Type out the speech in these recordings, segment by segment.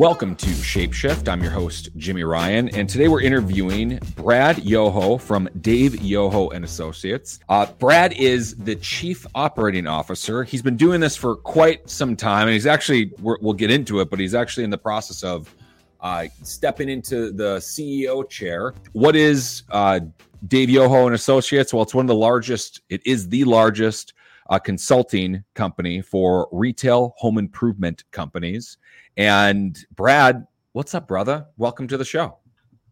Welcome to Shapeshift. I'm your host, Jimi Ryan, and today we're interviewing Brad Yoho from Dave Yoho and Associates. Uh, Brad is the Chief Operating Officer. He's been doing this for quite some time, and he's actually, we'll get into it, but he's actually in the process of uh, stepping into the CEO chair. What is uh, Dave Yoho and Associates? Well, it's one of the largest, it is the largest uh, consulting company for retail home improvement companies. And Brad, what's up, brother? Welcome to the show.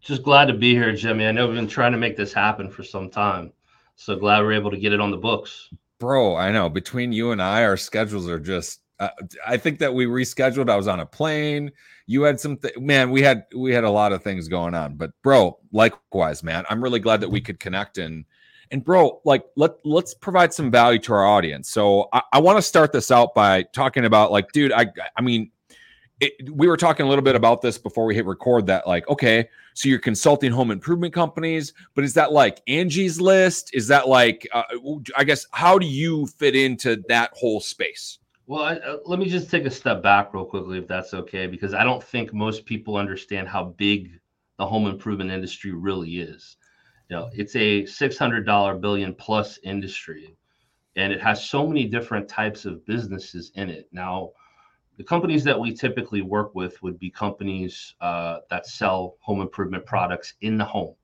Just glad to be here, Jimi. I know we've been trying to make this happen for some time. So glad we're able to get it on the books. Bro, I know. Between you and I, our schedules are just uh, I think that we rescheduled. I was on a plane. You had some th- man. We had we had a lot of things going on. But bro, likewise, man. I'm really glad that we could connect and and bro, like let let's provide some value to our audience. So I, I want to start this out by talking about like, dude. I I mean, it, we were talking a little bit about this before we hit record that like okay so you're consulting home improvement companies but is that like angie's list is that like uh, i guess how do you fit into that whole space well I, uh, let me just take a step back real quickly if that's okay because i don't think most people understand how big the home improvement industry really is you know it's a 600 dollar billion plus industry and it has so many different types of businesses in it now the companies that we typically work with would be companies uh, that sell home improvement products in the home.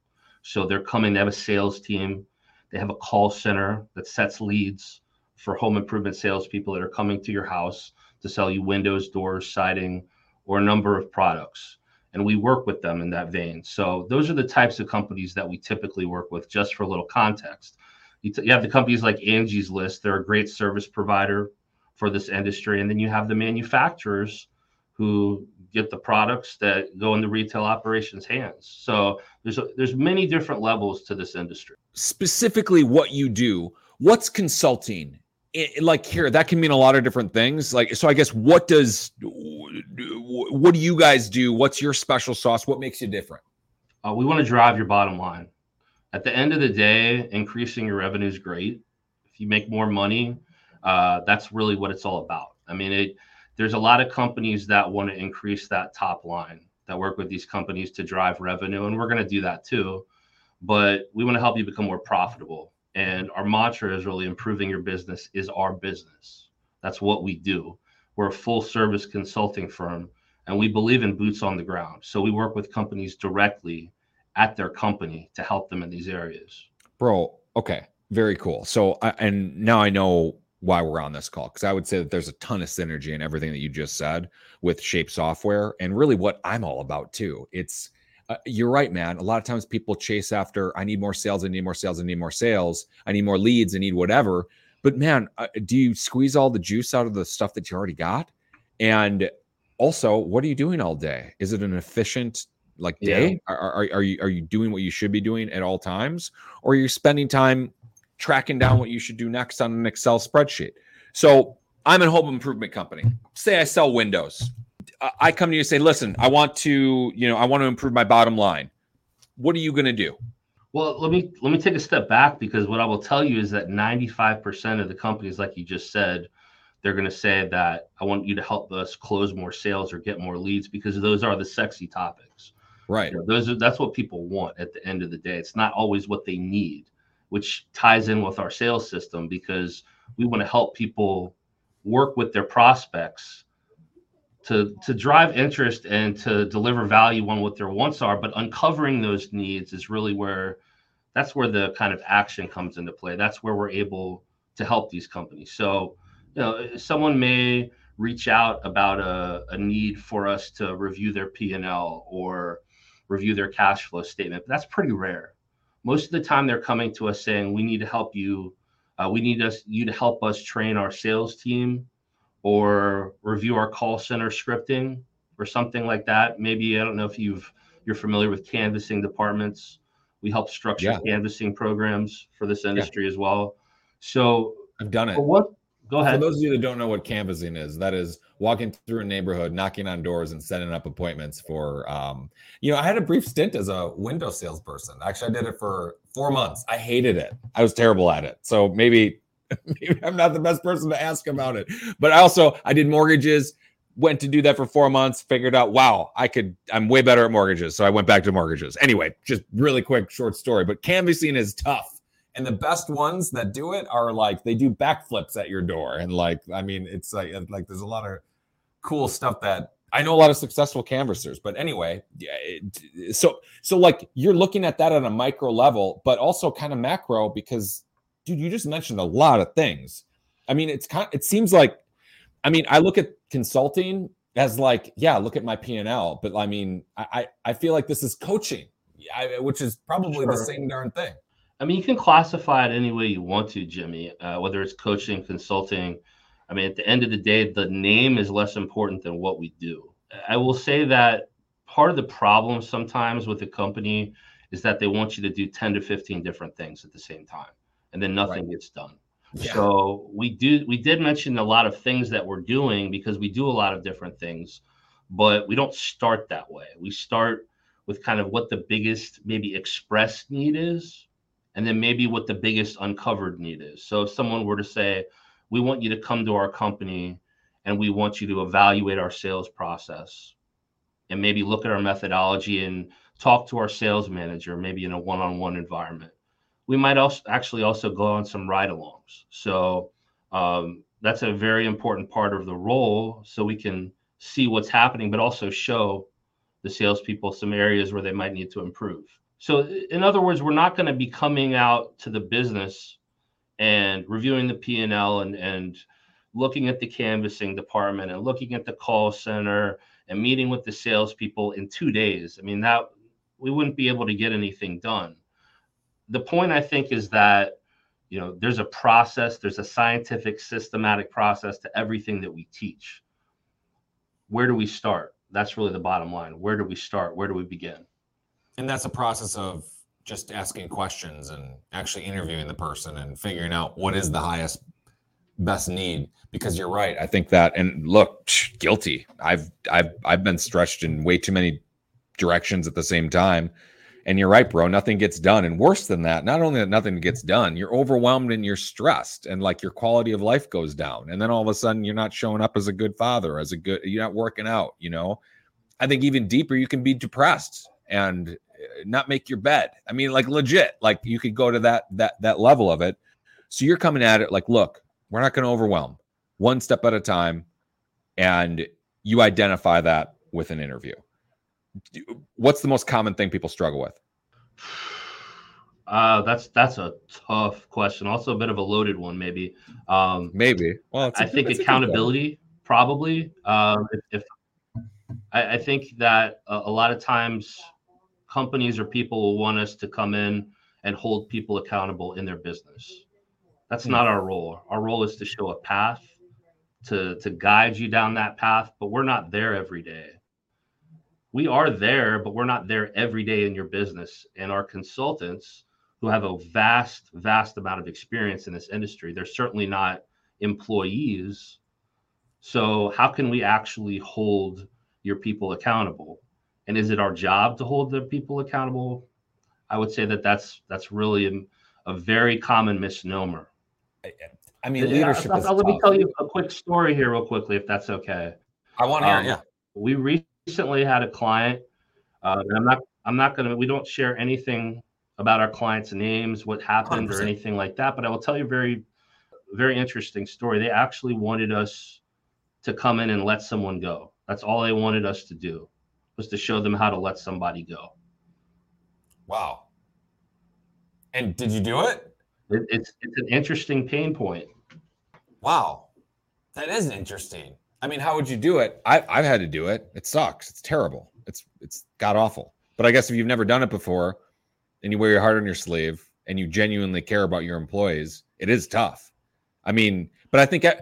So they're coming, they have a sales team, they have a call center that sets leads for home improvement salespeople that are coming to your house to sell you windows, doors, siding, or a number of products. And we work with them in that vein. So those are the types of companies that we typically work with, just for a little context. You, t- you have the companies like Angie's List, they're a great service provider for this industry. And then you have the manufacturers who get the products that go in the retail operations hands. So there's a, there's many different levels to this industry. Specifically, what you do, what's consulting? It, like here, that can mean a lot of different things. Like so, I guess what does what do you guys do? What's your special sauce? What makes you different? Uh, we want to drive your bottom line. At the end of the day, increasing your revenue is great. If you make more money, uh, that's really what it's all about. I mean, it, there's a lot of companies that want to increase that top line that work with these companies to drive revenue, and we're going to do that too. But we want to help you become more profitable. And our mantra is really improving your business is our business. That's what we do. We're a full service consulting firm and we believe in boots on the ground. So we work with companies directly at their company to help them in these areas. Bro, okay, very cool. So, and now I know why we're on this call because I would say that there's a ton of synergy in everything that you just said with Shape Software and really what I'm all about too. It's uh, you're right, man. A lot of times people chase after I need more sales, I need more sales, I need more sales, I need more leads, I need whatever. But man, uh, do you squeeze all the juice out of the stuff that you already got? And also, what are you doing all day? Is it an efficient like day? Yeah. Are, are, are you are you doing what you should be doing at all times, or you're you spending time tracking down what you should do next on an Excel spreadsheet. So I'm a home improvement company. Say I sell windows. I come to you and say, listen, I want to, you know, I want to improve my bottom line. What are you going to do? Well, let me let me take a step back because what I will tell you is that 95% of the companies, like you just said, they're going to say that I want you to help us close more sales or get more leads because those are the sexy topics. Right. You know, those are that's what people want at the end of the day. It's not always what they need which ties in with our sales system because we want to help people work with their prospects to to drive interest and to deliver value on what their wants are but uncovering those needs is really where that's where the kind of action comes into play. That's where we're able to help these companies. So you know someone may reach out about a, a need for us to review their p&l or review their cash flow statement but that's pretty rare. Most of the time they're coming to us saying we need to help you uh, we need us you to help us train our sales team or review our call center scripting or something like that maybe i don't know if you've you're familiar with canvassing departments we help structure yeah. canvassing programs for this industry yeah. as well so i've done it what Go ahead. For those of you that don't know what canvassing is, that is walking through a neighborhood, knocking on doors, and setting up appointments for. Um, you know, I had a brief stint as a window salesperson. Actually, I did it for four months. I hated it. I was terrible at it. So maybe, maybe I'm not the best person to ask about it. But I also I did mortgages. went to do that for four months, figured out, wow, I could, I'm way better at mortgages. So I went back to mortgages. Anyway, just really quick, short story. But canvassing is tough. And the best ones that do it are like they do backflips at your door. And like, I mean, it's like like there's a lot of cool stuff that I know a lot of successful canvassers, but anyway, yeah. It, so so like you're looking at that on a micro level, but also kind of macro because, dude, you just mentioned a lot of things. I mean, it's kind. It seems like, I mean, I look at consulting as like, yeah, look at my P and L, but I mean, I I feel like this is coaching, which is probably sure. the same darn thing. I mean, you can classify it any way you want to, Jimi. Uh, whether it's coaching, consulting I mean, at the end of the day, the name is less important than what we do. I will say that part of the problem sometimes with a company is that they want you to do 10 to 15 different things at the same time, and then nothing right. gets done. Yeah. So we do we did mention a lot of things that we're doing because we do a lot of different things, but we don't start that way. We start with kind of what the biggest maybe expressed need is, and then maybe what the biggest uncovered need is. So if someone were to say, we want you to come to our company and we want you to evaluate our sales process and maybe look at our methodology and talk to our sales manager maybe in a one-on-one environment we might also actually also go on some ride-alongs so um, that's a very important part of the role so we can see what's happening but also show the salespeople some areas where they might need to improve so in other words we're not going to be coming out to the business and reviewing the P&L and, and looking at the canvassing department and looking at the call center and meeting with the salespeople in two days. I mean, that we wouldn't be able to get anything done. The point I think is that you know there's a process, there's a scientific, systematic process to everything that we teach. Where do we start? That's really the bottom line. Where do we start? Where do we begin? And that's a process of just asking questions and actually interviewing the person and figuring out what is the highest best need because you're right i think that and look guilty i've i've i've been stretched in way too many directions at the same time and you're right bro nothing gets done and worse than that not only that nothing gets done you're overwhelmed and you're stressed and like your quality of life goes down and then all of a sudden you're not showing up as a good father as a good you're not working out you know i think even deeper you can be depressed and eh, not make your bed. I mean, like legit, like you could go to that that that level of it. So you're coming at it like, look, we're not going to overwhelm, one step at a time, and you identify that with an interview. What's the most common thing people struggle with? Uh, that's that's a tough question. Also, a bit of a loaded one, maybe. Um, maybe. Well, I think accountability, probably. Um, if, if I, I, think that a, a lot of times companies or people will want us to come in and hold people accountable in their business. That's not our role. Our role is to show a path, to, to guide you down that path, but we're not there every day. We are there, but we're not there every day in your business. And our consultants, who have a vast, vast amount of experience in this industry, they're certainly not employees. So, how can we actually hold your people accountable? And is it our job to hold the people accountable? I would say that that's that's really a, a very common misnomer. I mean, leadership. I, I, let me tell you a quick story here, real quickly, if that's okay. I want to hear. Um, yeah. We recently had a client, uh, and I'm not. I'm not going to. We don't share anything about our clients' names, what happened, 100%. or anything like that. But I will tell you a very, very interesting story. They actually wanted us to come in and let someone go. That's all they wanted us to do was to show them how to let somebody go. Wow. And did you do it? it it's it's an interesting pain point. Wow. That is interesting. I mean, how would you do it? I, I've had to do it. It sucks. It's terrible. It's it's god awful. But I guess if you've never done it before and you wear your heart on your sleeve and you genuinely care about your employees, it is tough. I mean, but I think I,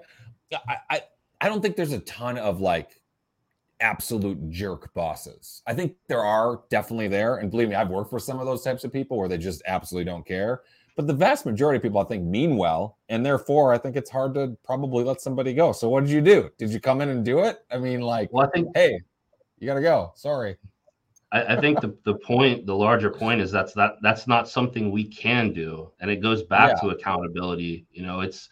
I I don't think there's a ton of like absolute jerk bosses. I think there are definitely there. And believe me, I've worked for some of those types of people where they just absolutely don't care. But the vast majority of people, I think, mean well. And therefore, I think it's hard to probably let somebody go. So, what did you do? Did you come in and do it? I mean, like, well, I think, hey, you got to go. Sorry. I, I think the, the point, the larger point is that's that that's not something we can do. And it goes back yeah. to accountability. You know, it's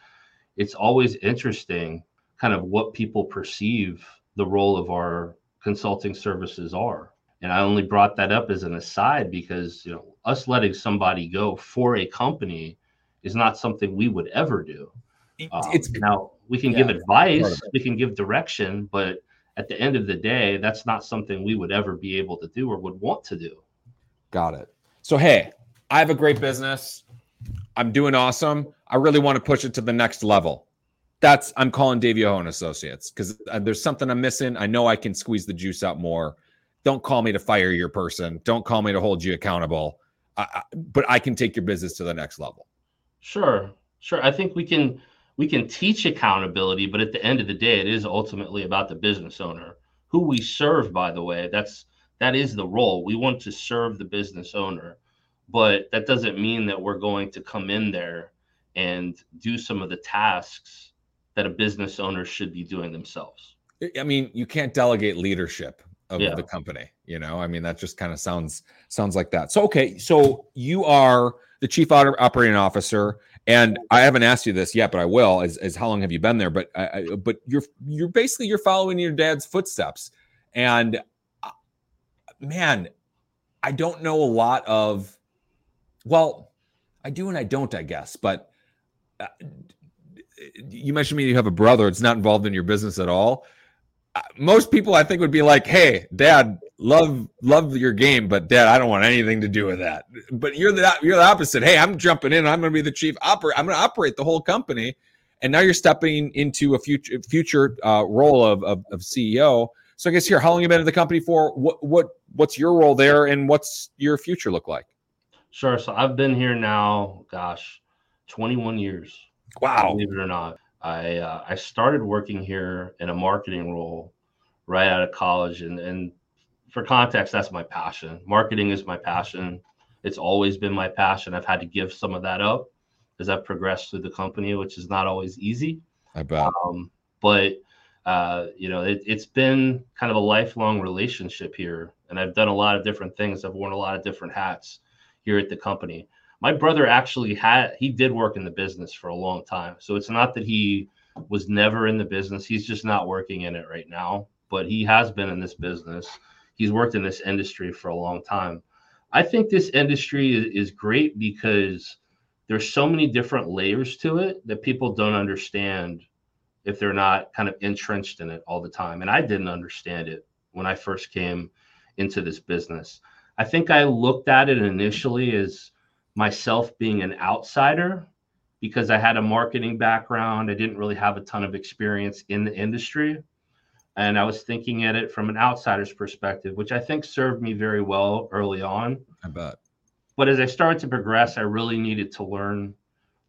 it's always interesting kind of what people perceive the role of our consulting services are. And I only brought that up as an aside because you know us letting somebody go for a company is not something we would ever do. Um, it's now we can yeah, give advice, we can give direction, but at the end of the day, that's not something we would ever be able to do or would want to do. Got it. So hey, I have a great business. I'm doing awesome. I really want to push it to the next level. That's I'm calling Dave Yoho and Associates because uh, there's something I'm missing. I know I can squeeze the juice out more. Don't call me to fire your person. Don't call me to hold you accountable. I, but I can take your business to the next level. Sure, sure. I think we can we can teach accountability, but at the end of the day, it is ultimately about the business owner who we serve. By the way, that's that is the role. We want to serve the business owner, but that doesn't mean that we're going to come in there and do some of the tasks that a business owner should be doing themselves. I mean, you can't delegate leadership of yeah. the company. You know, I mean, that just kind of sounds sounds like that. So okay, so you are the chief operating officer, and I haven't asked you this yet, but I will. As, as how long have you been there? But I, I, but you're you're basically you're following your dad's footsteps, and uh, man, I don't know a lot of. Well, I do and I don't, I guess. But uh, you mentioned me you have a brother. It's not involved in your business at all most people I think would be like, "Hey, Dad, love love your game, but Dad, I don't want anything to do with that." But you're the you're the opposite. Hey, I'm jumping in. I'm going to be the chief operator. I'm going to operate the whole company, and now you're stepping into a future future uh, role of, of, of CEO. So I guess here, how long you been in the company for? What what what's your role there, and what's your future look like? Sure. So I've been here now, gosh, 21 years. Wow. Believe it or not. I uh, I started working here in a marketing role right out of college, and and for context, that's my passion. Marketing is my passion. It's always been my passion. I've had to give some of that up as I've progressed through the company, which is not always easy. I bet. Um, but uh, you know, it, it's been kind of a lifelong relationship here, and I've done a lot of different things. I've worn a lot of different hats here at the company my brother actually had he did work in the business for a long time. So it's not that he was never in the business. He's just not working in it right now but he has been in this business. He's worked in this industry for a long time. I think this industry is, is great because there's so many different layers to it that people don't understand if they're not kind of entrenched in it all the time. And i didn't understand it when i first came into this business. I think i looked at it initially as myself being an outsider because I had a marketing background. I didn't really have a ton of experience in the industry. And I was thinking at it from an outsider's perspective, which I think served me very well early on. I bet. But as I started to progress, I really needed to learn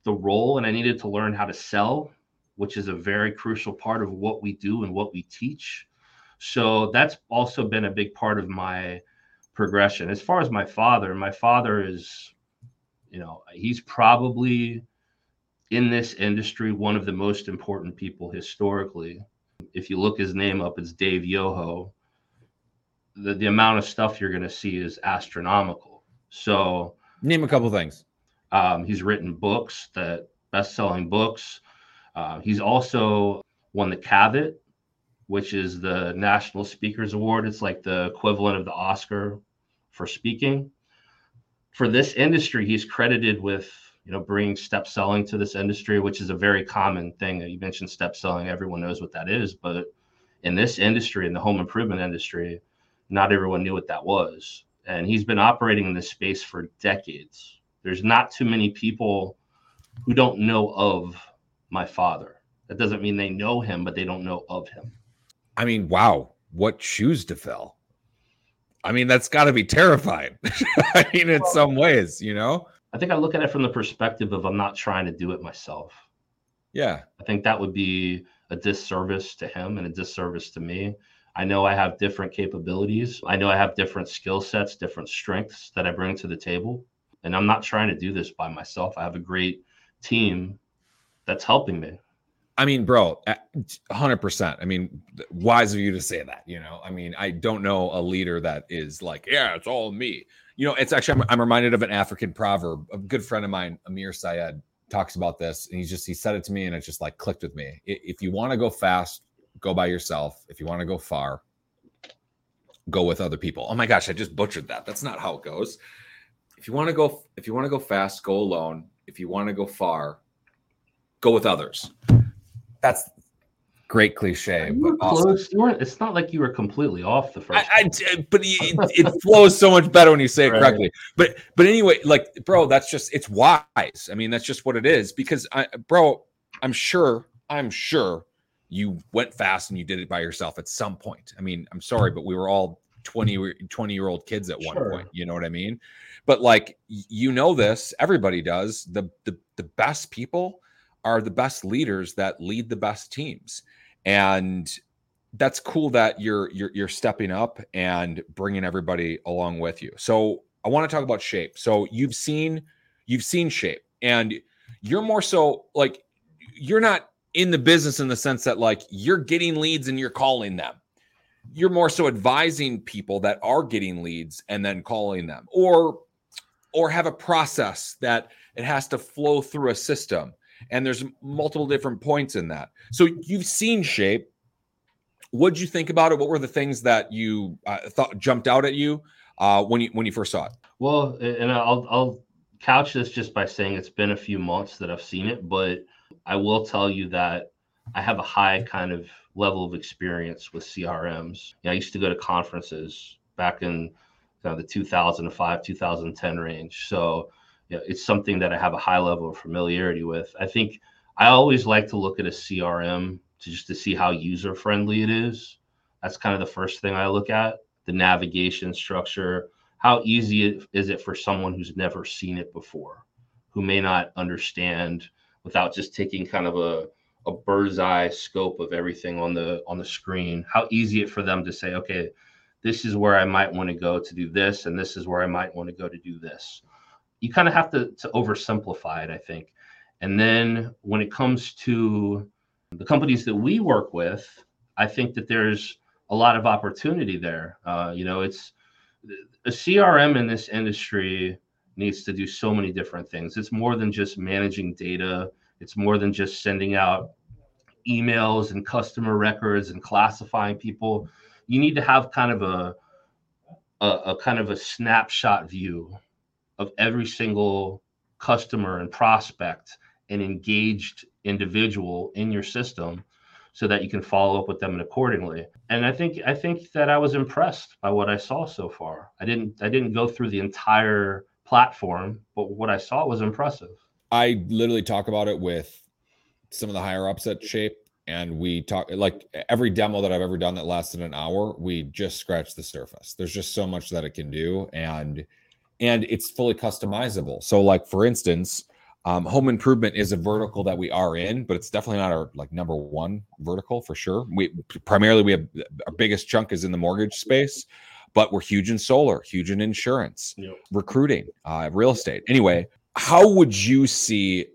the role and I needed to learn how to sell, which is a very crucial part of what we do and what we teach. So that's also been a big part of my progression. As far as my father, my father is you know, he's probably in this industry one of the most important people historically. If you look his name up, it's Dave Yoho. The, the amount of stuff you're going to see is astronomical. So, name a couple things. Um, he's written books that best-selling books. Uh, he's also won the Cavett, which is the National Speakers Award. It's like the equivalent of the Oscar for speaking for this industry, he's credited with you know bringing step selling to this industry, which is a very common thing. You mentioned step selling; everyone knows what that is, but in this industry, in the home improvement industry, not everyone knew what that was. And he's been operating in this space for decades. There's not too many people who don't know of my father. That doesn't mean they know him, but they don't know of him. I mean, wow, what shoes to fill. I mean, that's got to be terrifying. I mean, in well, some ways, you know? I think I look at it from the perspective of I'm not trying to do it myself. Yeah. I think that would be a disservice to him and a disservice to me. I know I have different capabilities. I know I have different skill sets, different strengths that I bring to the table. And I'm not trying to do this by myself. I have a great team that's helping me. I mean, bro, 100%. I mean, wise of you to say that, you know? I mean, I don't know a leader that is like, yeah, it's all me. You know, it's actually, I'm, I'm reminded of an African proverb. A good friend of mine, Amir Syed, talks about this. And he's just, he said it to me and it just like clicked with me. If you want to go fast, go by yourself. If you want to go far, go with other people. Oh my gosh, I just butchered that. That's not how it goes. If you want to go, if you want to go fast, go alone. If you want to go far, go with others. That's great cliche. But close. it's not like you were completely off the first. I, I but it, it, flows so much better when you say it right. correctly. But but anyway, like bro, that's just it's wise. I mean, that's just what it is. Because I, bro, I'm sure, I'm sure you went fast and you did it by yourself at some point. I mean, I'm sorry, but we were all 20, 20 year old kids at one sure. point. You know what I mean? But like you know this, everybody does. The the the best people are the best leaders that lead the best teams and that's cool that you're you're you're stepping up and bringing everybody along with you. So I want to talk about shape. So you've seen you've seen shape and you're more so like you're not in the business in the sense that like you're getting leads and you're calling them. You're more so advising people that are getting leads and then calling them or or have a process that it has to flow through a system and there's multiple different points in that. So you've seen shape. What did you think about it? What were the things that you uh, thought jumped out at you uh, when you when you first saw it? Well, and I'll I'll couch this just by saying it's been a few months that I've seen it, but I will tell you that I have a high kind of level of experience with CRMs. You know, I used to go to conferences back in you know, the 2005 2010 range, so you know, it's something that I have a high level of familiarity with. I think I always like to look at a CRM to just to see how user friendly it is. That's kind of the first thing I look at. The navigation structure. How easy is it for someone who's never seen it before, who may not understand without just taking kind of a a bird's eye scope of everything on the on the screen how easy it for them to say okay this is where i might want to go to do this and this is where i might want to go to do this you kind of have to, to oversimplify it, I think. And then when it comes to the companies that we work with, I think that there's a lot of opportunity there. Uh, you know, it's a CRM in this industry needs to do so many different things. It's more than just managing data. It's more than just sending out emails and customer records and classifying people. You need to have kind of a a, a kind of a snapshot view of every single customer and prospect and engaged individual in your system so that you can follow up with them accordingly. And i think i think that i was impressed by what i saw so far. I didn't i didn't go through the entire platform but what i saw was impressive. I literally talk about it with some of the higher ups at shape and we talk like every demo that i've ever done that lasted an hour we just scratched the surface. There's just so much that it can do and and it's fully customizable. So, like for instance, um, home improvement is a vertical that we are in, but it's definitely not our like number one vertical for sure. We primarily we have our biggest chunk is in the mortgage space, but we're huge in solar, huge in insurance, yep. recruiting, uh, real estate. Anyway, how would you see,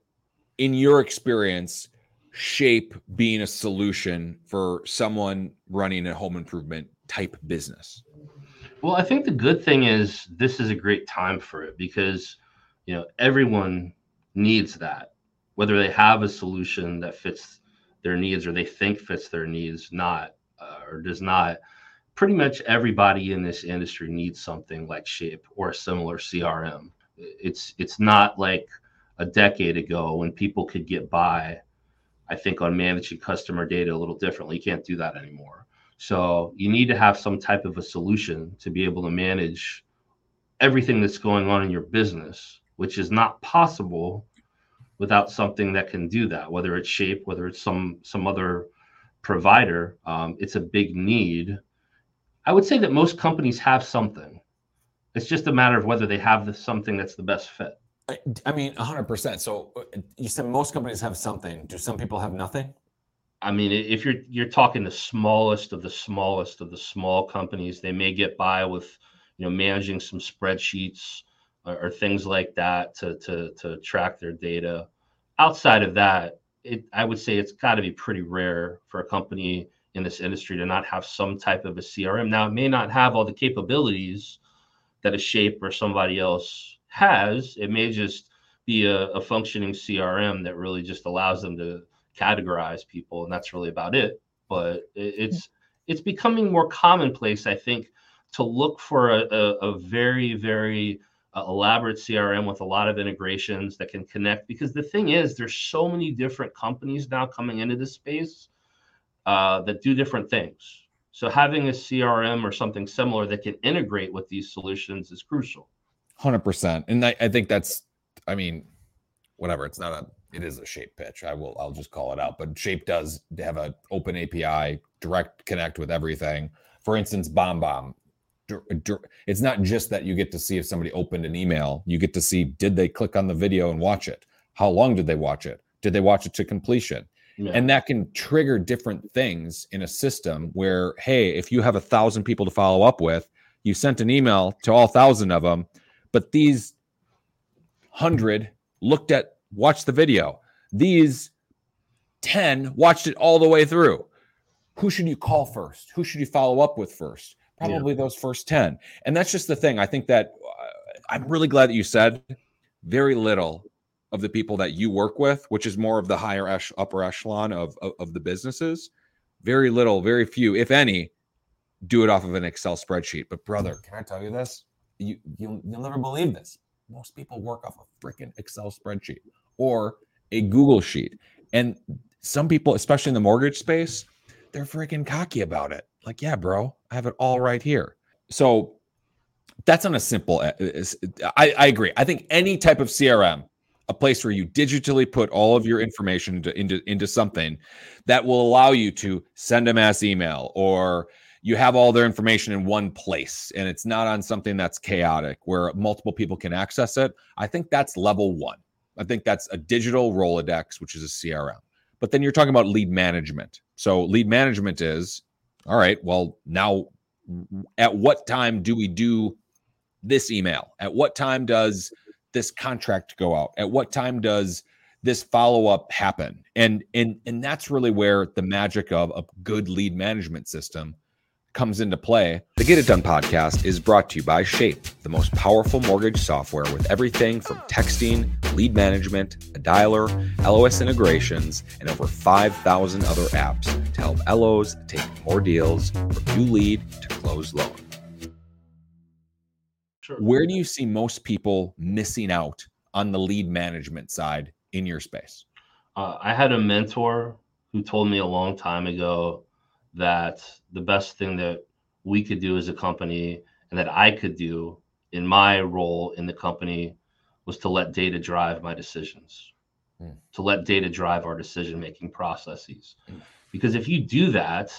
in your experience, shape being a solution for someone running a home improvement type business? Well, I think the good thing is this is a great time for it because you know everyone needs that, whether they have a solution that fits their needs or they think fits their needs, not uh, or does not. Pretty much everybody in this industry needs something like Shape or a similar CRM. It's it's not like a decade ago when people could get by. I think on managing customer data a little differently. You can't do that anymore. So you need to have some type of a solution to be able to manage everything that's going on in your business, which is not possible without something that can do that. Whether it's Shape, whether it's some some other provider, um, it's a big need. I would say that most companies have something. It's just a matter of whether they have the, something that's the best fit. I mean, 100%. So uh, you said most companies have something. Do some people have nothing? I mean, if you're you're talking the smallest of the smallest of the small companies, they may get by with, you know, managing some spreadsheets or, or things like that to to to track their data. Outside of that, it I would say it's got to be pretty rare for a company in this industry to not have some type of a CRM. Now, it may not have all the capabilities that a Shape or somebody else has. It may just be a, a functioning CRM that really just allows them to categorize people, and that's really about it. but it's it's becoming more commonplace, I think, to look for a, a, a very very uh, elaborate CRM with a lot of integrations that can connect. Because the thing is, there's so many different companies now coming into this space uh, that do different things. So having a CRM or something similar that can integrate with these solutions is crucial. Hundred percent, and I, I think that's, I mean, whatever. It's not a, it is a Shape pitch. I will, I'll just call it out. But Shape does have an open API, direct connect with everything. For instance, BombBomb it's not just that you get to see if somebody opened an email you get to see did they click on the video and watch it how long did they watch it did they watch it to completion yeah. and that can trigger different things in a system where hey if you have a thousand people to follow up with you sent an email to all thousand of them but these hundred looked at watched the video. These 10 watched it all the way through. Who should you call first? Who should you follow up with first? Probably yeah. those first 10 and that's just the thing. I think that uh, i'm really glad that you said very little of the people that you work with which is more of the higher esh, upper echelon of, of, of the businesses. Very little very few if any do it off of an excel spreadsheet. But brother can i tell you this? You you'll, you'll never believe this most people work off a freaking excel spreadsheet or a google sheet and some people especially in the mortgage space they're freaking cocky about it like, yeah, bro, I have it all right here. So that's not a simple. Uh, I, I agree. I think any type of CRM, a place where you digitally put all of your information into, into, into something that will allow you to send a mass email or you have all their information in one place and it's not on something that's chaotic where multiple people can access it. I think that's level one. I think that's a digital Rolodex, which is a CRM. But then you're talking about lead management. So lead management is all right, well, now at what time do we do this email? At what time does this contract go out? At what time does this follow up happen? And and and that's really where the magic of a good lead management system comes into play. The Get It Done podcast is brought to you by Shape, the most powerful mortgage software with everything from texting, lead management, a dialer, LOS integrations, and over 5,000 other apps to help LOs take more deals from new lead to close loan. Sure. Where do you see most people missing out on the lead management side in your space? Uh, I had a mentor who told me a long time ago that the best thing that we could do as a company and that I could do in my role in the company was to let data drive my decisions, mm. to let data drive our decision making processes. Mm. Because if you do that,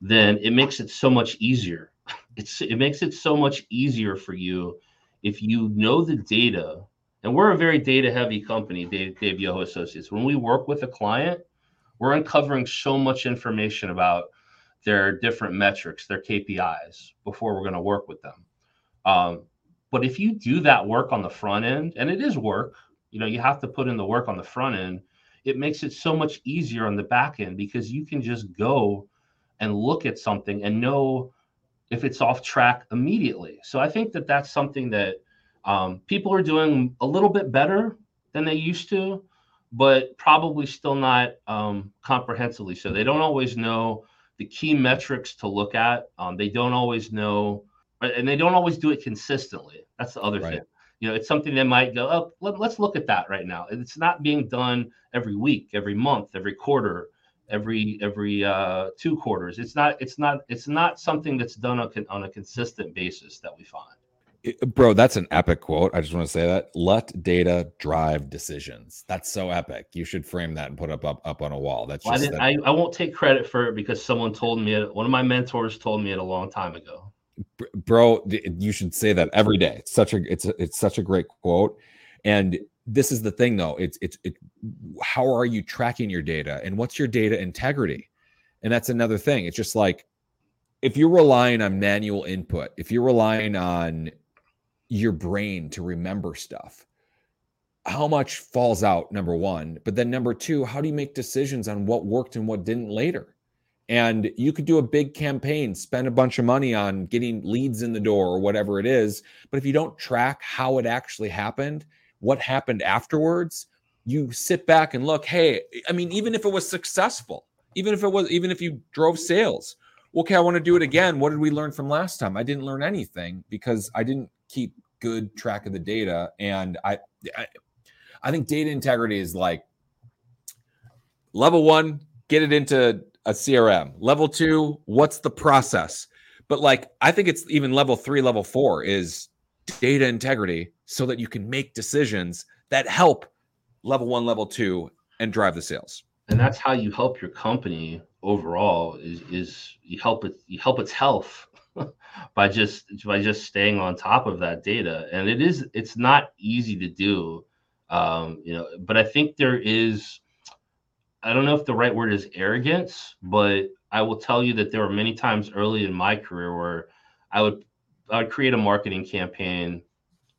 then it makes it so much easier. It's it makes it so much easier for you if you know the data. And we're a very data heavy company, Dave, Dave Yoho Associates. When we work with a client, we're uncovering so much information about their different metrics, their KPIs before we're going to work with them. Um, but if you do that work on the front end, and it is work, you know, you have to put in the work on the front end, it makes it so much easier on the back end because you can just go and look at something and know if it's off track immediately. So I think that that's something that um, people are doing a little bit better than they used to but probably still not um, comprehensively. So they don't always know the key metrics to look at. Um, they don't always know, and they don't always do it consistently. That's the other right. thing. You know, it's something they might go, oh, let, us look at that right now. It's not being done every week, every month, every quarter, every every uh, two quarters. It's not. It's not. It's not something that's done on, on a consistent basis that we find bro that's an epic quote. I just want to say that. Let data drive decisions. That's so epic. You should frame that and put up up, up on a wall. That's well, just I, I, I, won't take credit for it because someone told me it one of my mentors told me it a long time ago. Bro you should say that every day. It's such a it's a, it's such a great quote. And this is the thing though. It's it's it how are you tracking your data and what's your data integrity? And that's another thing. It's just like if you're relying on manual input if you're relying on your brain to remember stuff how much falls out number one but then number two how do you make decisions on what worked and what didn't later and you could do a big campaign spend a bunch of money on getting leads in the door or whatever it is but if you don't track how it actually happened what happened afterwards you sit back and look hey i mean even if it was successful Even if it was, even if you drove sales, okay, I want to do it again. What did we learn from last time? I didn't learn anything because I didn't keep good track of the data. And I, I, I think data integrity is like level one, get it into a CRM. Level two, what's the process? But like, I think it's even level three, level four is data integrity so that you can make decisions that help level one, level two, and drive the sales. And that's how you help your company overall is is you help it you help its health by just by just staying on top of that data. And it is it's not easy to do. Um, you know, but I think there is I don't know if the right word is arrogance, but I will tell you that there were many times early in my career where I would I would create a marketing campaign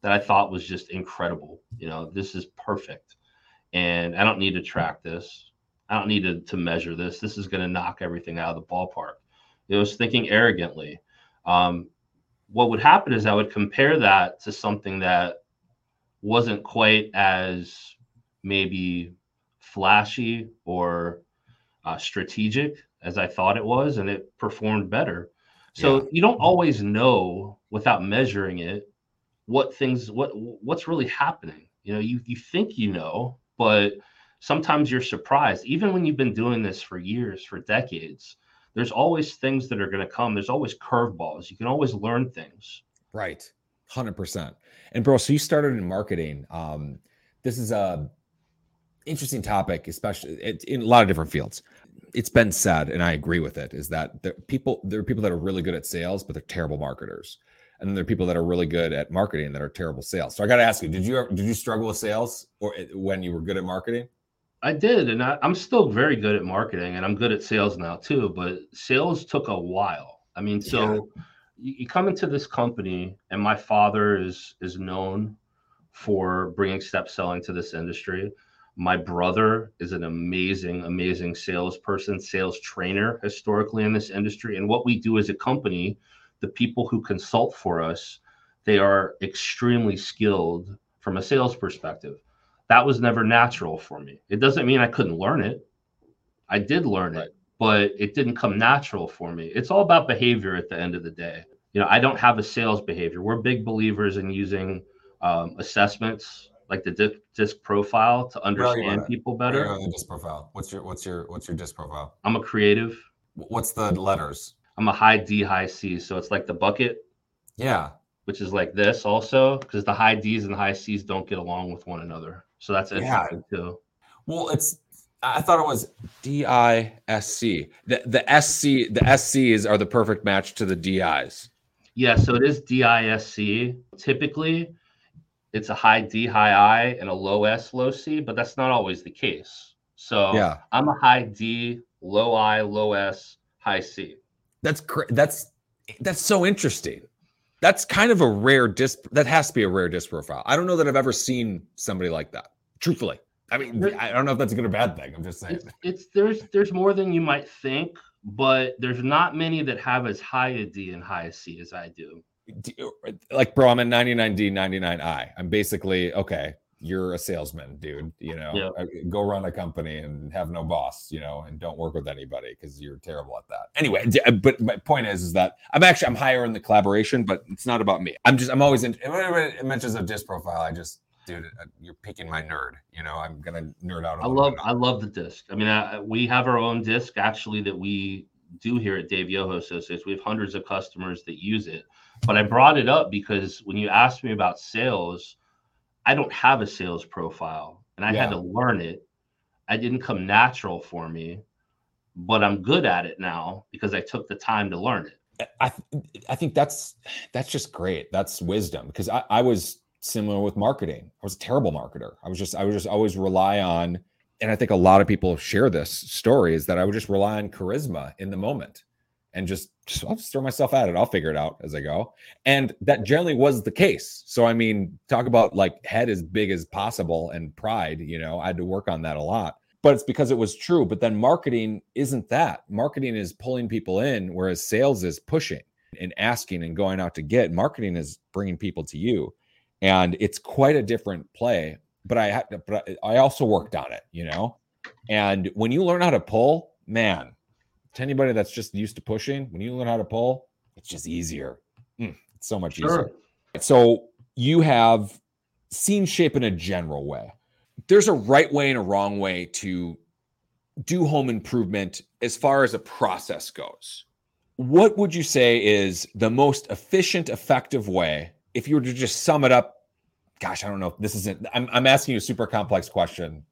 that I thought was just incredible. You know, this is perfect. And I don't need to track this. I don't need to, to measure this. This is going to knock everything out of the ballpark. It was thinking arrogantly. Um, what would happen is I would compare that to something that wasn't quite as maybe flashy or uh, strategic as I thought it was, and it performed better. So yeah. you don't always know without measuring it what things what what's really happening. You know, you you think you know, but sometimes you're surprised. Even when you've been doing this for years, for decades, there's always things that are going to come. There's always curveballs. You can always learn things. Right. 100%. And bro, so you started in marketing. Um this is a interesting topic, especially in a lot of different fields. It's been said, and I agree with it, is that there people there are people that are really good at sales, but they're terrible marketers, and then there are people that are really good at marketing that are terrible sales. So I got to ask you, did you did you struggle with sales or eh, when you were good at marketing? I did, and I, I'm still very good at marketing, and I'm good at sales now too. But sales took a while. I mean, so yeah. you, you come into this company, and my father is is known for bringing step selling to this industry my brother is an amazing, amazing salesperson, sales trainer historically in this industry. And what we do as a company, the people who consult for us, they are extremely skilled from a sales perspective. That was never natural for me. It doesn't mean I couldn't learn it. I did learn right. it, but it didn't come natural for me. It's all about behavior at the end of the day. You know, I don't have a sales behavior. We're big believers in using um, assessments like the disc, disc profile to understand people better. The disc profile. What's your what's your what's your disc profile? I'm a creative. What's the letters? I'm a high D, high C. So it's like the bucket. Yeah. Which is like this also, because the high D's and the high C's don't get along with one another. So that's interesting yeah. too. Well, it's I thought it was D I S C. The the S C the S C's are the perfect match to the D I's. Yeah, so it is D I S C. Typically, it's a high D, high I, and a low S, low C, but that's not always the case. So yeah, I'm a high D, low I, low S, high C. That's that's that's so interesting. That's kind of a rare disc. That has to be a rare disc profile. I don't know that I've ever seen somebody like that. Truthfully, I mean, I don't know if that's a good or bad thing. I'm just saying. It's, it's there's there's more than you might think, but there's not many that have as high a D and high a C as I do like bro i'm a 99d 99i i'm basically okay you're a salesman dude you know yeah. Uh, go run a company and have no boss you know and don't work with anybody because you're terrible at that anyway uh, but my point is is that i'm actually i'm higher in the collaboration but it's not about me i'm just i'm always in whenever it mentions a disc profile i just dude uh, you're picking my nerd you know i'm gonna nerd out i love i love the disc i mean I, we have our own disc actually that we do here at dave yoho associates we have hundreds of customers that use it but I brought it up because when you asked me about sales, I don't have a sales profile and I yeah. had to learn it. I didn't come natural for me, but I'm good at it now because I took the time to learn it. I I think that's that's just great. That's wisdom because I, I was similar with marketing. I was a terrible marketer. I was just I would just always rely on, and I think a lot of people share this story is that I would just rely on charisma in the moment and just, just I'll just throw myself at it. I'll figure it out as I go. And that generally was the case. So I mean, talk about like head as big as possible and pride, you know, I had to work on that a lot. But it's because it was true. But then marketing isn't that. Marketing is pulling people in, whereas sales is pushing and asking and going out to get. Marketing is bringing people to you, and it's quite a different play. But I had, but I also worked on it, you know. And when you learn how to pull, man, to anybody that's just used to pushing, when you learn how to pull, it's just easier. Mm, it's so much sure. easier. So you have seen shape in a general way. There's a right way and a wrong way to do home improvement as far as a process goes. What would you say is the most efficient, effective way if you were to just sum it up? Gosh, I don't know if this isn't, I'm, I'm asking you a super complex question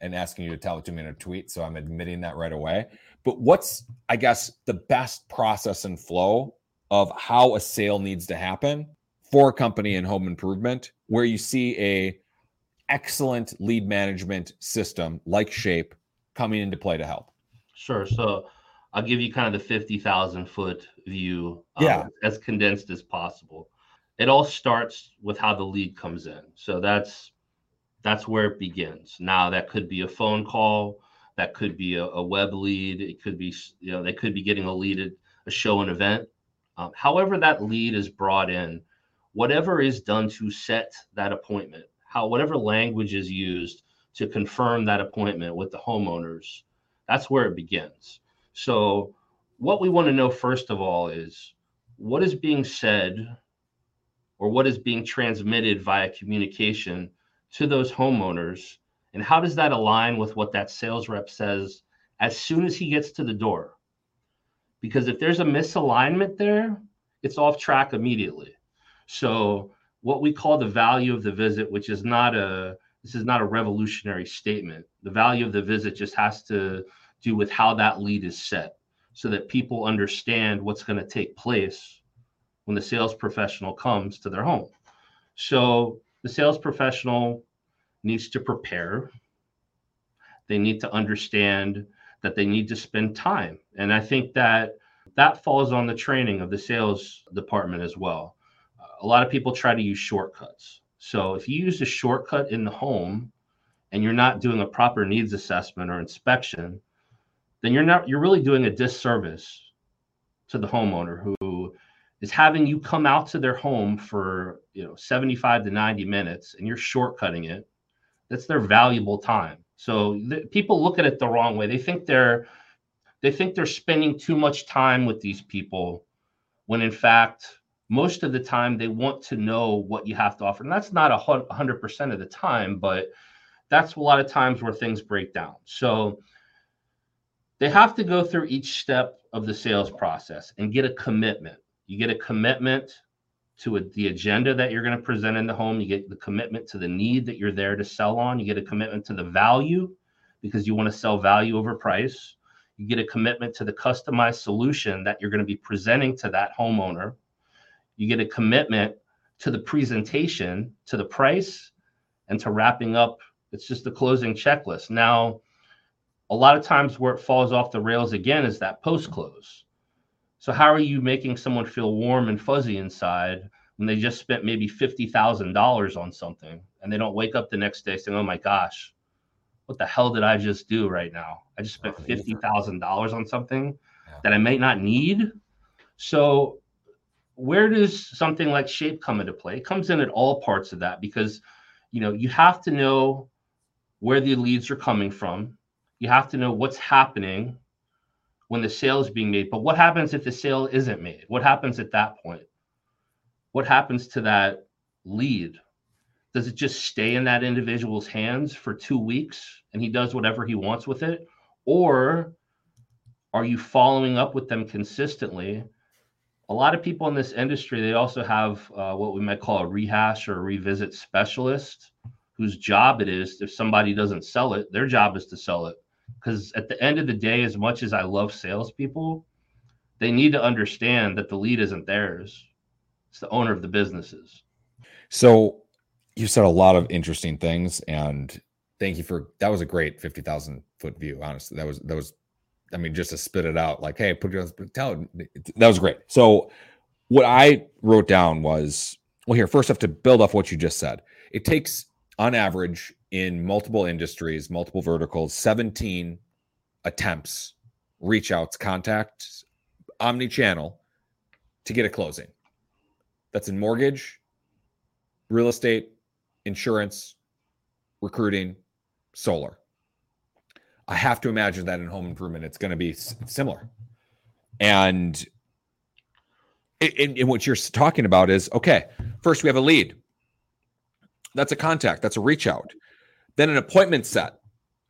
and asking you to tell it to me in a tweet. So I'm admitting that right away. But what's, I guess, the best process and flow of how a sale needs to happen for a company in home improvement where you see a excellent lead management system like shape coming into play to help sure so i'll give you kind of the 50000 foot view um, yeah. as condensed as possible it all starts with how the lead comes in. So that's that's where it begins. Now that could be a phone call that could be a, a web lead it could be you know they could be getting a lead at a show and event. Um, however that lead is brought in whatever is done to set that appointment, how whatever language is used to confirm that appointment with the homeowners, that's where it begins. So, what we want to know first of all is what is being said or what is being transmitted via communication to those homeowners, and how does that align with what that sales rep says as soon as he gets to the door? Because if there's a misalignment there, it's off track immediately. So what we call the value of the visit, which is not a this is not a revolutionary statement. The value of the visit just has to do with how that lead is set so that people understand what's going to take place when the sales professional comes to their home. So the sales professional needs to prepare. They need to understand that they need to spend time. And I think that that falls on the training of the sales department as well a lot of people try to use shortcuts. So if you use a shortcut in the home and you're not doing a proper needs assessment or inspection, then you're not you're really doing a disservice to the homeowner who is having you come out to their home for you know 75 to 90 minutes and you're shortcutting it that's their valuable time. So people look at it the wrong way. They think they're they think they're spending too much time with these people when in fact most of the time they want to know what you have to offer. And that's not a hundred percent of the time but that's a lot of times where things break down. So they have to go through each step of the sales process and get a commitment you get a commitment to a, the agenda that you're going to present in the home you get the commitment to the need that you're there to sell on you get a commitment to the value because you want to sell value over price you get a commitment to the customized solution that you're going to be presenting to that homeowner you get a commitment to the presentation, to the price, and to wrapping up. It's just the closing checklist. Now, a lot of times where it falls off the rails again is that post close. So, how are you making someone feel warm and fuzzy inside when they just spent maybe $50,000 on something and they don't wake up the next day saying, oh my gosh, what the hell did I just do right now? I just spent $50,000 on something that I may not need. So, where does something like shape come into play? It comes in at all parts of that because you know you have to know where the leads are coming from. You have to know what's happening when the sale is being made. But what happens if the sale isn't made? What happens at that point? What happens to that lead? Does it just stay in that individual's hands for two weeks and he does whatever he wants with it? Or are you following up with them consistently a lot of people in this industry they also have uh, what we might call a rehash or a revisit specialist whose job it is if somebody doesn't sell it their job is to sell it because at the end of the day as much as i love salespeople they need to understand that the lead isn't theirs. It's the owner of the businesses. So you said a lot of interesting things and thank you for that was a great 50000 foot view honestly. That was that was I mean, just to spit it out, like, hey, put on, tell that was great. So, what I wrote down was, well, here, first off, to build off what you just said, it takes on average in multiple industries, multiple verticals, 17 attempts, reach outs, contacts, omni channel to get a closing. That's in mortgage, real estate, insurance, recruiting, solar. I have to imagine that in home improvement, it's going to be similar. And in, in what you're talking about is okay, first we have a lead. That's a contact, that's a reach out. Then an appointment set.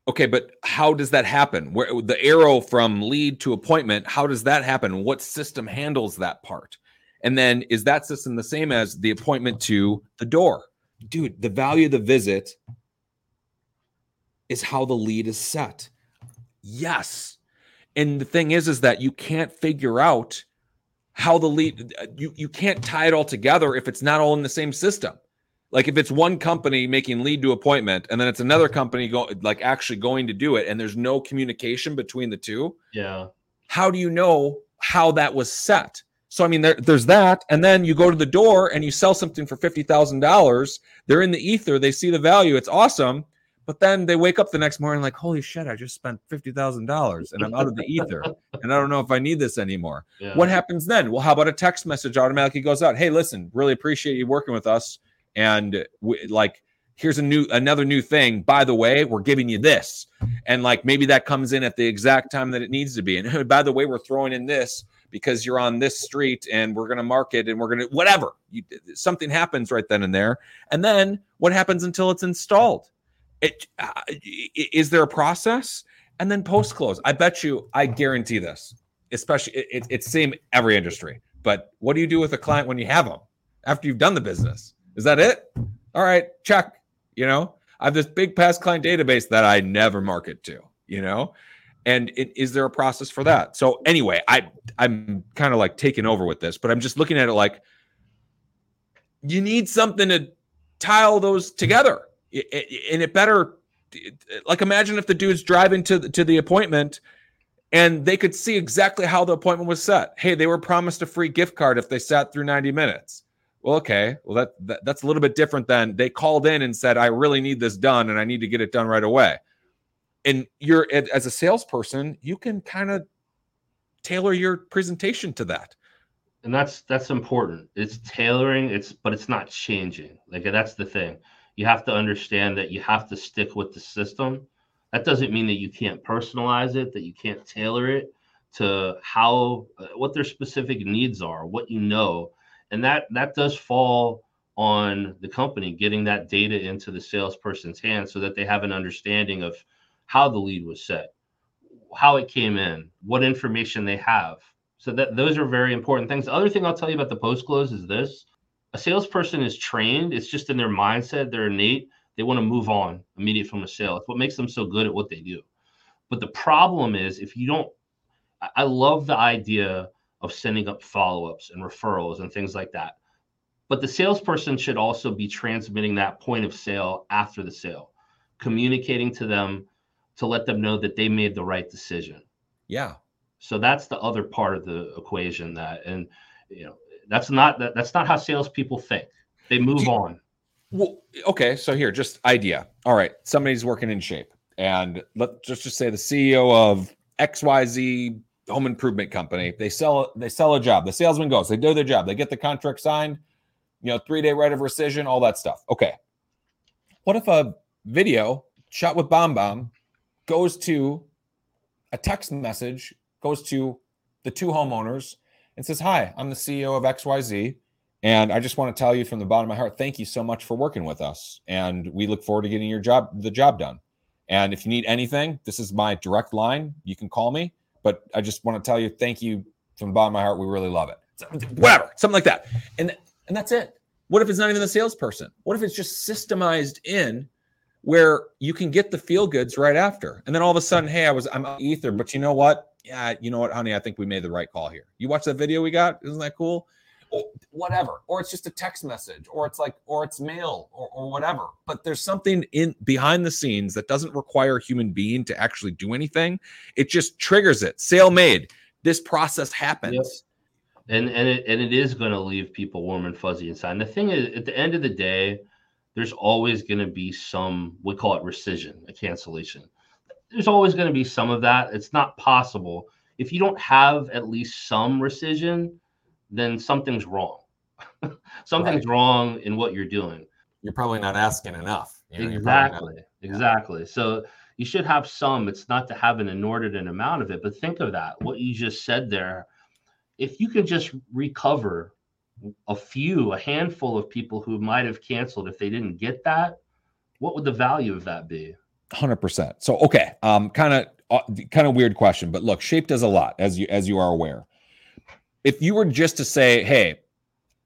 Okay, but how does that happen? Where the arrow from lead to appointment, how does that happen? What system handles that part? And then is that system the same as the appointment to the door? Dude, the value of the visit is how the lead is set. Yes. And the thing is is that you can't figure out how the lead you you can't tie it all together if it's not all in the same system. Like if it's one company making lead to appointment and then it's another company go like actually going to do it and there's no communication between the two. Yeah. How do you know how that was set? So I mean, there, there's that, and then you go to the door and you sell something for fifty thousand dollars. They're in the ether. They see the value. It's awesome, but then they wake up the next morning like, holy shit! I just spent fifty thousand dollars and I'm out of the ether, and I don't know if I need this anymore. Yeah. What happens then? Well, how about a text message automatically goes out? Hey, listen, really appreciate you working with us, and we, like, here's a new another new thing. By the way, we're giving you this, and like maybe that comes in at the exact time that it needs to be. And by the way, we're throwing in this because you're on this street and we're going to market and we're going to whatever. You, something happens right then and there. And then what happens until it's installed? It uh, is there a process? And then post close i bet you i guarantee this especially it, it, it's same every industry. But what do you do with a client when you have them after you've done the business is that it? All right check you know? I have this big past client database that i never market to you know? And it, is there a process for that? So anyway i i'm kind of like taking over with this but i'm just looking at it like you need something to tile those together. And it better like imagine if the dude's driving to to the appointment and they could see exactly how the appointment was set. Hey they were promised a free gift card if they sat through 90 minutes well okay well that, that that's a little bit different than they called in and said i really need this done and i need to get it done right away. And you're as a salesperson you can kind of tailor your presentation to that. And that's that's important. It's tailoring it's but it's not changing. Like that's the thing. You have to understand that you have to stick with the system. That doesn't mean that you can't personalize it that you can't tailor it to how uh, what their specific needs are what you know and that that does fall on the company getting that data into the salesperson's hands so that they have an understanding of how the lead was set how it came in what information they have so that those are very important things. The other thing I'll tell you about the post close is this: a salesperson is trained. It's just in their mindset. They're innate. They want to move on immediate from a sale. It's what makes them so good at what they do. But the problem is if you don't. I love the idea of sending up follow ups and referrals and things like that. But the salesperson should also be transmitting that point of sale after the sale, communicating to them to let them know that they made the right decision. yeah So that's the other part of the equation that, and you know, that's not that, that's not how salespeople think. They move Do- on. Well, okay. So here, just idea. All right, somebody's working in shape, and let's just just say the CEO of XYZ home improvement company. They sell they sell a job. The salesman goes. They do their job. They get the contract signed. You know, three day right of rescission, all that stuff. Okay. What if a video shot with BombBomb goes to a text message goes to the two homeowners and says, "Hi, I'm the CEO of XYZ." And I just want to tell you from the bottom of my heart, thank you so much for working with us. And we look forward to getting your job, the job done. And if you need anything, this is my direct line. You can call me. But I just want to tell you, thank you from the bottom of my heart. We really love it. Mm-hmm. Whatever, something like that. And and that's it. What if it's not even the salesperson? What if it's just systemized in where you can get the feel goods right after? And then all of a sudden, hey, I was I'm ether, but you know what? Yeah, you know what, honey, I think we made the right call here. You watch that video we got? Isn't that cool? Or whatever or it's just a text message or it's like or it's mail or, or whatever but there's something in behind the scenes that doesn't require a human being to actually do anything it just triggers it sale made this process happens Yep. And and it and it is going to leave people warm and fuzzy inside. And the thing is, at the end of the day, there's always going to be some we call it rescission, a cancellation. There's always going to be some of that. It's not possible if you don't have at least some rescission, then something's wrong. something's wrong in what you're doing. you're probably not asking enough you know, you're not- exactly exactly so you should have some. It's not to have an inordinate amount of it, but think of that. What you just said there. If you can just recover a few, a handful of people who might have canceled if they didn't get that, what would the value of that be? Hundred percent. So okay, um, kind of, uh, kind of weird question, but look, Shape does a lot, as you as you are aware. If you were just to say, hey,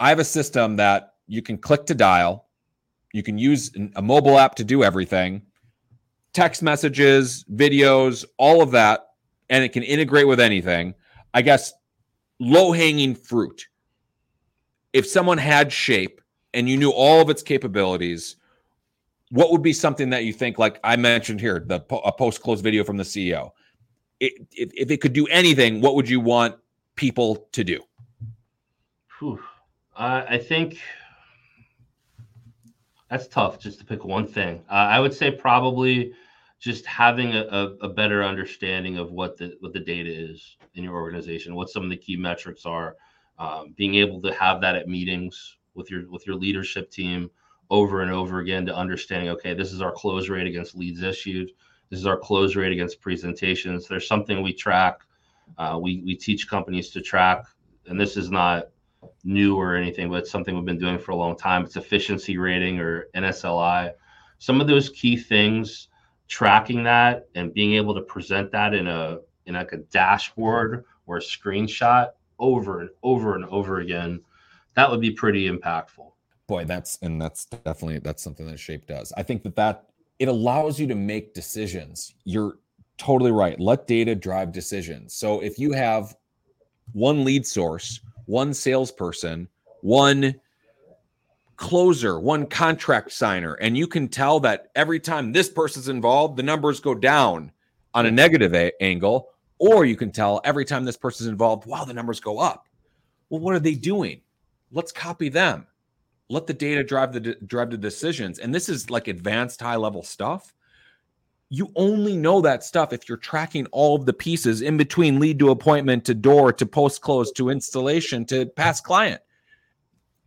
I have a system that you can click to dial, you can use a mobile app to do everything, text messages, videos, all of that, and it can integrate with anything. I guess low hanging fruit. If someone had Shape and you knew all of its capabilities what would be something that you think like i mentioned here the a post close video from the ceo it, if, if it could do anything what would you want people to do. Uh, i think that's tough just to pick one thing. Uh, i would say probably just having a, a, a, better understanding of what the what the data is in your organization what some of the key metrics are um, being able to have that at meetings with your with your leadership team over and over again to understanding okay this is our close rate against leads issued. This is our close rate against presentations. There's something we track uh, we, we teach companies to track and this is not new or anything but it's something we've been doing for a long time. It's efficiency rating or nsli some of those key things tracking that and being able to present that in a in like a dashboard or a screenshot over and over and over again that would be pretty impactful. Boy that's and that's definitely that's something that shape does. I think that that it allows you to make decisions. You're totally right. Let data drive decisions. So if you have one lead source one salesperson one closer one contract signer and you can tell that every time this person's involved the numbers go down on a negative a- angle or you can tell every time this person's involved wow the numbers go up. Well what are they doing? Let's copy them. Let the data drive the drive the decisions. And this is like advanced high level stuff you only know that stuff if you're tracking all of the pieces in between lead to appointment to door to post close to installation to past client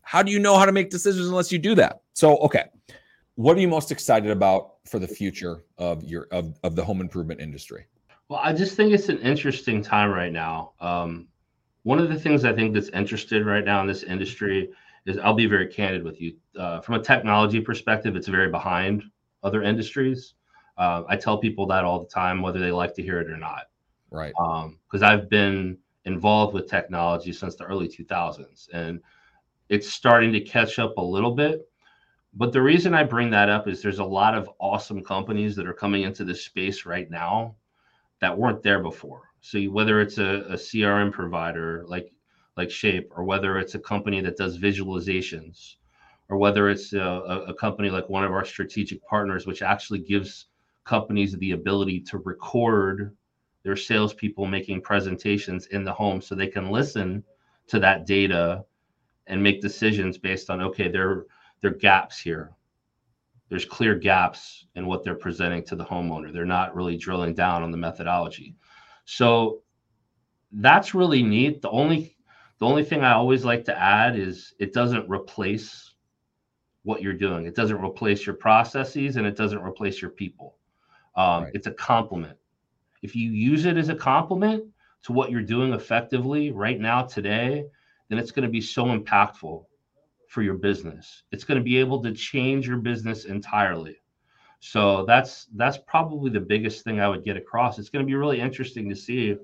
how do you know how to make decisions unless you do that so okay what are you most excited about for the future of your of, of the home improvement industry well i just think it's an interesting time right now um, one of the things i think that's interested right now in this industry is I'll be very candid with you. Uh, from a technology perspective, it's very behind other industries. Uh, I tell people that all the time, whether they like to hear it or not. Right. Because um, I've been involved with technology since the early 2000s, and it's starting to catch up a little bit. But the reason I bring that up is there's a lot of awesome companies that are coming into this space right now that weren't there before. So whether it's a, a CRM provider like like Shape, or whether it's a company that does visualizations, or whether it's a, a company like one of our strategic partners, which actually gives companies the ability to record their salespeople making presentations in the home so they can listen to that data and make decisions based on okay there there are gaps here there's clear gaps in what they're presenting to the homeowner they're not really drilling down on the methodology so that's really neat the only the only thing I always like to add is it doesn't replace what you're doing. It doesn't replace your processes and it doesn't replace your people. Um, right. It's a complement. If you use it as a complement to what you're doing effectively right now, today, then it's going to be so impactful for your business. It's going to be able to change your business entirely. So that's that's probably the biggest thing I would get across. It's going to be really interesting to see. You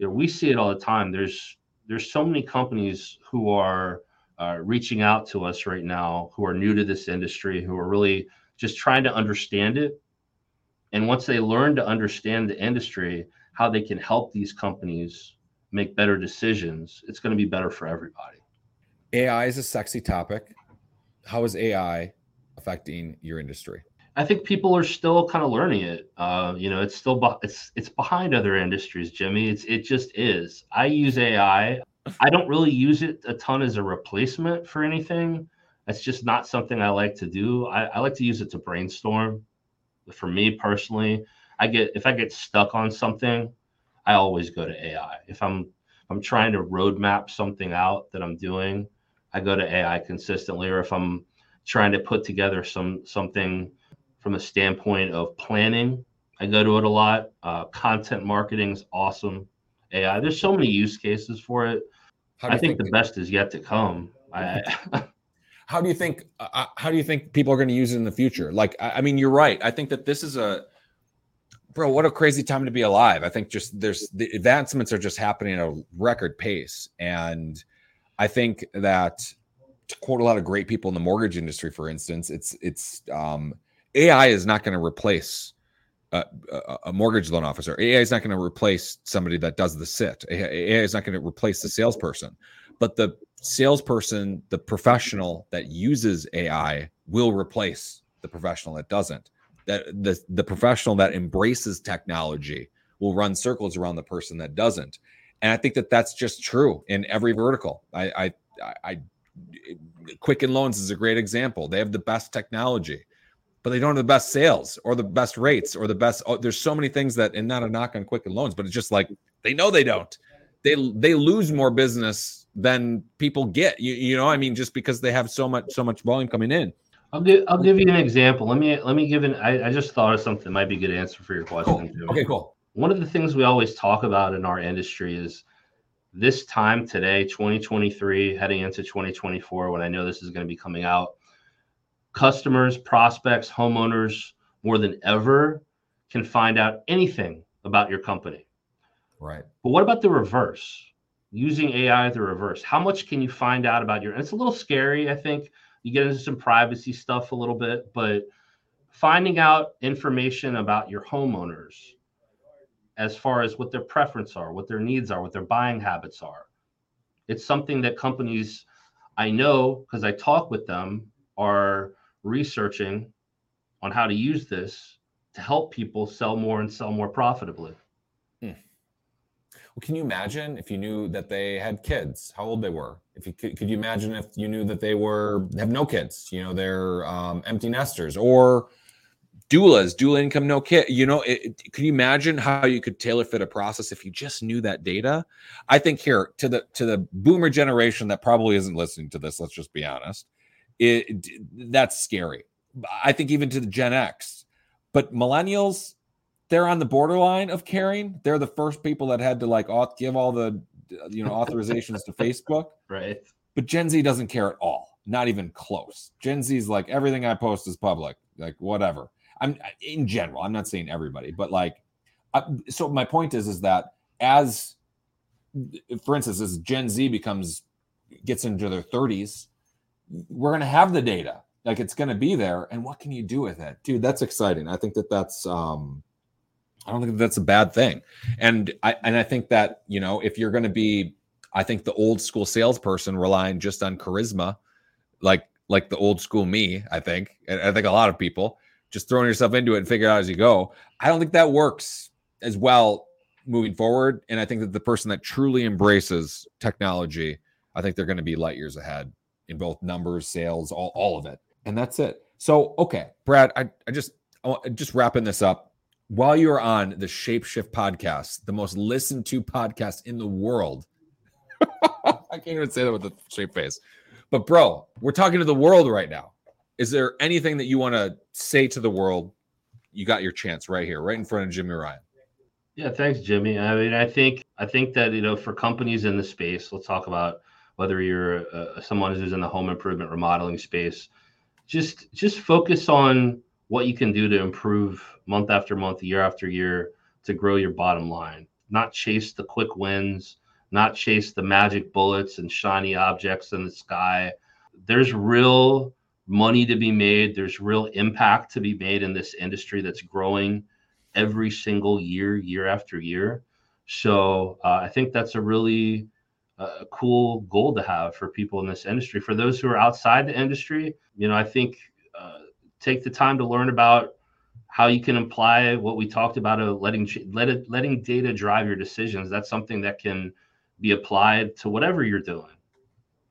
know, we see it all the time. There's there's so many companies who are uh, reaching out to us right now who are new to this industry who are really just trying to understand it and once they learn to understand the industry how they can help these companies make better decisions it's going to be better for everybody ai is a sexy topic how is ai affecting your industry I think people are still kind of learning it. Uh, you know, it's still it's it's behind other industries, Jimi. It's it just is. I use AI. I don't really use it a ton as a replacement for anything. That's just not something I like to do. I, I like to use it to brainstorm. For me personally, I get if I get stuck on something, I always go to AI. If I'm if I'm trying to roadmap something out that I'm doing, I go to AI consistently. Or if I'm trying to put together some something from a standpoint of planning I go to it a lot. Uh, content marketing is awesome. AI. There's so many use cases for it. I think, think, the best is yet to come. I, how do you think? Uh, uh, how do you think people are going to use it in the future? Like, I, I mean, you're right. I think that this is a bro. What a crazy time to be alive. I think just there's the advancements are just happening at a record pace, and I think that to quote a lot of great people in the mortgage industry, for instance, it's it's um, AI is not going to replace a, a, mortgage loan officer. AI is not going to replace somebody that does the sit. AI is not going to replace the salesperson, but the salesperson, the professional that uses AI, will replace the professional that doesn't. That the the professional that embraces technology will run circles around the person that doesn't. And I think that that's just true in every vertical. I, I, I Quicken Loans is a great example. They have the best technology but they don't have the best sales or the best rates or the best. Oh, there's so many things that, and not a knock on Quicken Loans, but it's just like they know they don't. They they lose more business than people get. You, you know, I mean, just because they have so much so much volume coming in. I'll give I'll give you an example. Let me let me give an. I, I just thought of something that might be a good answer for your question. Cool. Okay, cool. One of the things we always talk about in our industry is this time today, 2023, heading into 2024, when I know this is going to be coming out customers, prospects, homeowners more than ever can find out anything about your company. Right. But what about the reverse? Using AI the reverse. How much can you find out about your it's a little scary, I think. You get into some privacy stuff a little bit, but finding out information about your homeowners as far as what their preference are, what their needs are, what their buying habits are. It's something that companies I know because I talk with them are researching on how to use this to help people sell more and sell more profitably. Hmm. Well, can you imagine if you knew that they had kids, how old they were? If you could, could you imagine if you knew that they were have no kids, you know, they're um, empty nesters or doulas, dual income, no kid. You know, it, it, can you imagine how you could tailor fit a process if you just knew that data? I think here to the to the boomer generation that probably isn't listening to this. Let's just be honest it, that's scary. I think even to the Gen X, but millennials, they're on the borderline of caring. They're the first people that had to like auth- give all the you know authorizations to Facebook. Right. But Gen Z doesn't care at all. Not even close. Gen Z is like everything I post is public. Like whatever. I'm in general. I'm not saying everybody, but like, I, so my point is, is that as, for instance, as Gen Z becomes gets into their 30s we're going to have the data like it's going to be there and what can you do with it dude that's exciting i think that that's um i don't think that's a bad thing and i and i think that you know if you're going to be i think the old school salesperson relying just on charisma like like the old school me i think and i think a lot of people just throwing yourself into it and figure it out as you go i don't think that works as well moving forward and i think that the person that truly embraces technology i think they're going to be light years ahead in both numbers, sales, all, all of it. And that's it. So, okay, Brad, I, I just, I just wrapping this up. While you're on the Shapeshift podcast, the most listened to podcast in the world, I can't even say that with a straight face. But, bro, we're talking to the world right now. Is there anything that you want to say to the world? You got your chance right here, right in front of Jimi Ryan. Yeah, thanks, Jimi. I mean, I think I think that you know, for companies in the space, let's talk about whether you're uh, someone who's in the home improvement remodeling space just just focus on what you can do to improve month after month year after year to grow your bottom line. Not chase the quick wins not chase the magic bullets and shiny objects in the sky. There's real money to be made. There's real impact to be made in this industry that's growing every single year year after year. So uh, i think that's a really a cool goal to have for people in this industry. For those who are outside the industry, you know, I think uh, take the time to learn about how you can apply what we talked about of letting let it, letting data drive your decisions. That's something that can be applied to whatever you're doing.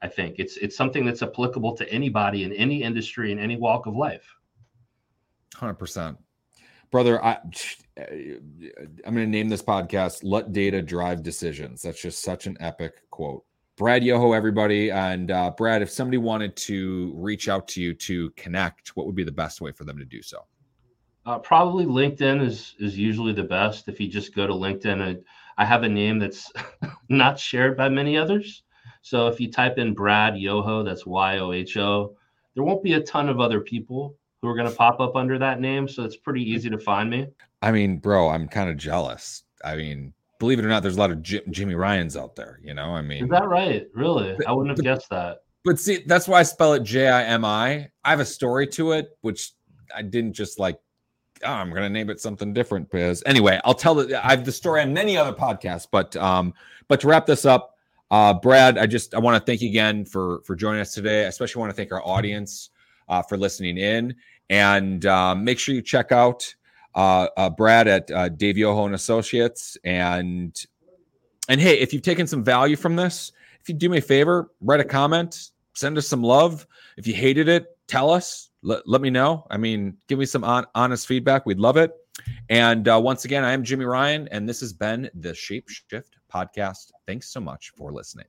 I think it's it's something that's applicable to anybody in any industry in any walk of life. Hundred percent brother i i'm going to name this podcast let data drive decisions that's just such an epic quote brad yoho everybody and uh, brad if somebody wanted to reach out to you to connect what would be the best way for them to do so Uh, probably LinkedIn is is usually the best. If you just go to LinkedIn, and I have a name that's not shared by many others. So if you type in Brad Yoho, that's Y O H O, there won't be a ton of other people who are going to pop up under that name. So it's pretty easy to find me. I mean, bro, I'm kind of jealous. I mean, believe it or not, there's a lot of J- Jimmy Ryans out there. You know, I mean, is that right? Really? But, I wouldn't have but, guessed that. But see, that's why I spell it J I M I. I have a story to it, which I didn't just like. Oh, I'm gonna name it something different because anyway, I'll tell the I have the story on many other podcasts. But um, but to wrap this up, uh, Brad, I just I want to thank you again for for joining us today. I especially want to thank our audience uh, for listening in, and um, make sure you check out uh, uh, Brad at uh, Dave Yoho and Associates. And and hey, if you've taken some value from this, if you do me a favor, write a comment, send us some love. If you hated it, tell us. Let, let me know. I mean, give me some on, honest feedback. We'd love it. And uh, once again, I am Jimi Ryan, and this has been the Shape Shift Podcast. Thanks so much for listening.